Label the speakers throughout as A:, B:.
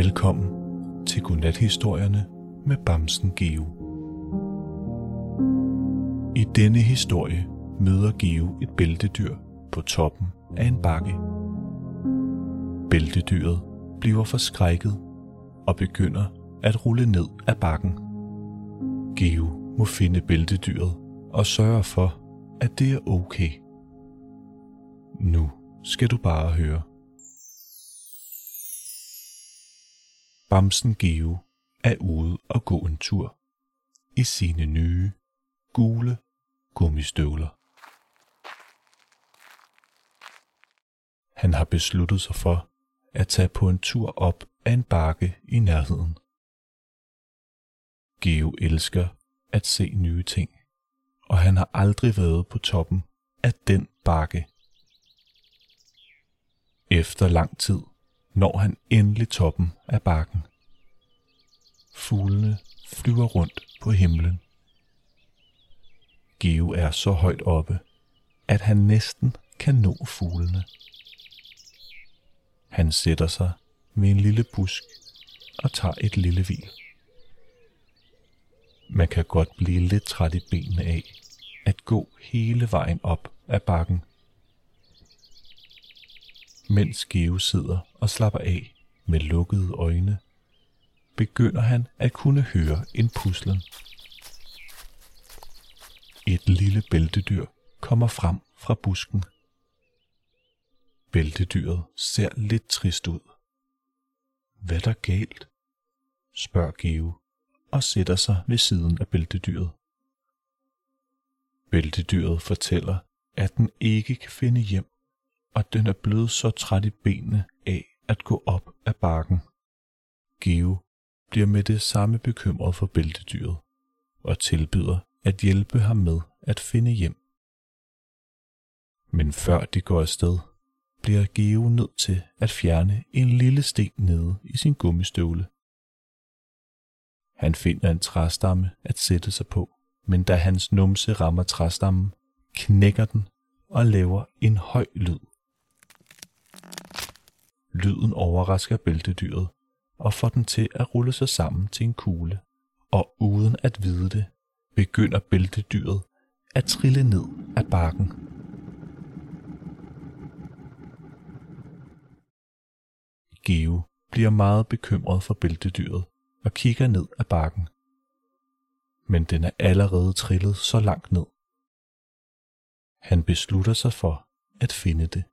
A: Velkommen til Godnathistorierne med Bamsen Geo. I denne historie møder Geo et bæltedyr på toppen af en bakke. Bæltedyret bliver forskrækket og begynder at rulle ned af bakken. Geo må finde bæltedyret og sørge for, at det er okay. Nu skal du bare høre. Bamsen Geo er ude og gå en tur i sine nye, gule gummistøvler. Han har besluttet sig for at tage på en tur op af en bakke i nærheden. Geo elsker at se nye ting, og han har aldrig været på toppen af den bakke. Efter lang tid når han endelig toppen af bakken. Fuglene flyver rundt på himlen. Geo er så højt oppe, at han næsten kan nå fuglene. Han sætter sig med en lille busk og tager et lille hvil. Man kan godt blive lidt træt i benene af at gå hele vejen op ad bakken mens Geo sidder og slapper af med lukkede øjne, begynder han at kunne høre en puslen. Et lille bæltedyr kommer frem fra busken. Bæltedyret ser lidt trist ud. Hvad er der galt? spørger Geo og sætter sig ved siden af bæltedyret. Bæltedyret fortæller, at den ikke kan finde hjem og den er blevet så træt i benene af at gå op ad bakken. Geo bliver med det samme bekymret for bæltedyret og tilbyder at hjælpe ham med at finde hjem. Men før de går afsted, bliver Geo nødt til at fjerne en lille sten nede i sin gummistøvle. Han finder en træstamme at sætte sig på, men da hans numse rammer træstammen, knækker den og laver en høj lyd. Lyden overrasker bæltedyret og får den til at rulle sig sammen til en kugle. Og uden at vide det, begynder bæltedyret at trille ned ad bakken. Geo bliver meget bekymret for bæltedyret og kigger ned ad bakken. Men den er allerede trillet så langt ned. Han beslutter sig for at finde det.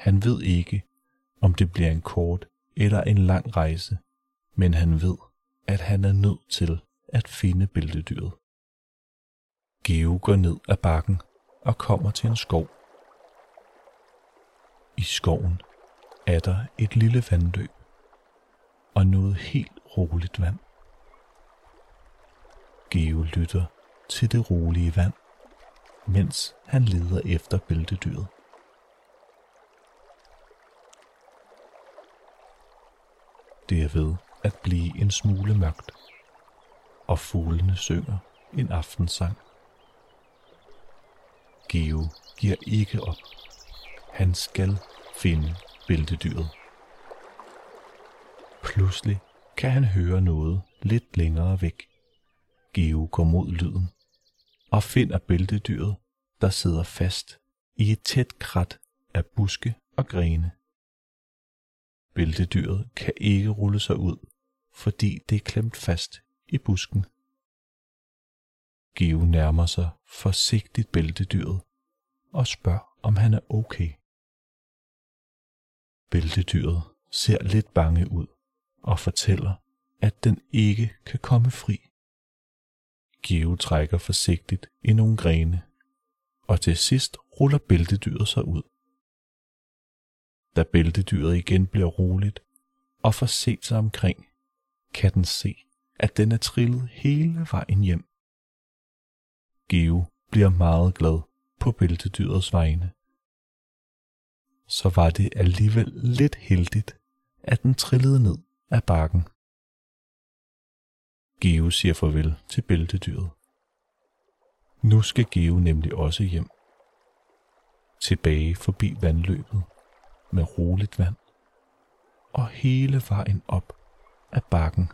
A: Han ved ikke, om det bliver en kort eller en lang rejse, men han ved, at han er nødt til at finde bæltedyret. Geo går ned ad bakken og kommer til en skov. I skoven er der et lille vandløb og noget helt roligt vand. Geo lytter til det rolige vand, mens han leder efter bæltedyret. Det er ved at blive en smule mørkt, og fuglene synger en aftensang. Geo giver ikke op. Han skal finde bæltedyret. Pludselig kan han høre noget lidt længere væk. Geo går mod lyden og finder bæltedyret, der sidder fast i et tæt krat af buske og grene. Bæltedyret kan ikke rulle sig ud, fordi det er klemt fast i busken. Geo nærmer sig forsigtigt bæltedyret og spørger, om han er okay. Bæltedyret ser lidt bange ud og fortæller, at den ikke kan komme fri. Geo trækker forsigtigt i nogle grene, og til sidst ruller bæltedyret sig ud. Da bæltedyret igen bliver roligt og får set sig omkring, kan den se, at den er trillet hele vejen hjem. Geo bliver meget glad på bæltedyrets vegne. Så var det alligevel lidt heldigt, at den trillede ned af bakken. Geo siger farvel til bæltedyret. Nu skal Geo nemlig også hjem. Tilbage forbi vandløbet med roligt vand, og hele vejen op ad bakken.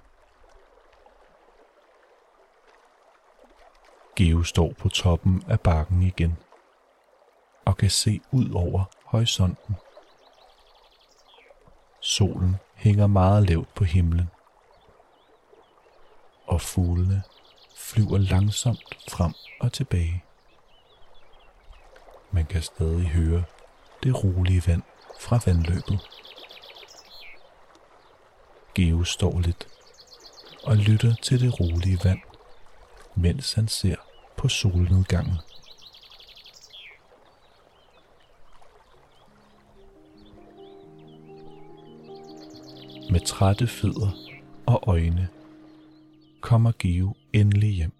A: Geo står på toppen af bakken igen og kan se ud over horisonten. Solen hænger meget lavt på himlen, og fuglene flyver langsomt frem og tilbage. Man kan stadig høre det rolige vand fra vandløbet. Geo står lidt og lytter til det rolige vand, mens han ser på solnedgangen. Med trætte fødder og øjne kommer Geo endelig hjem.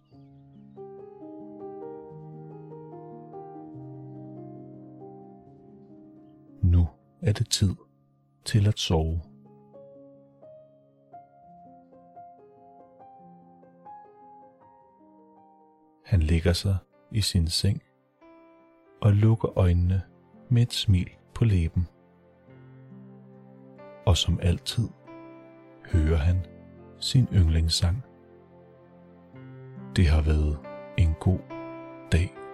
A: Er det tid til at sove. Han ligger sig i sin seng og lukker øjnene med et smil på læben. Og som altid hører han sin yndlingssang. Det har været en god dag.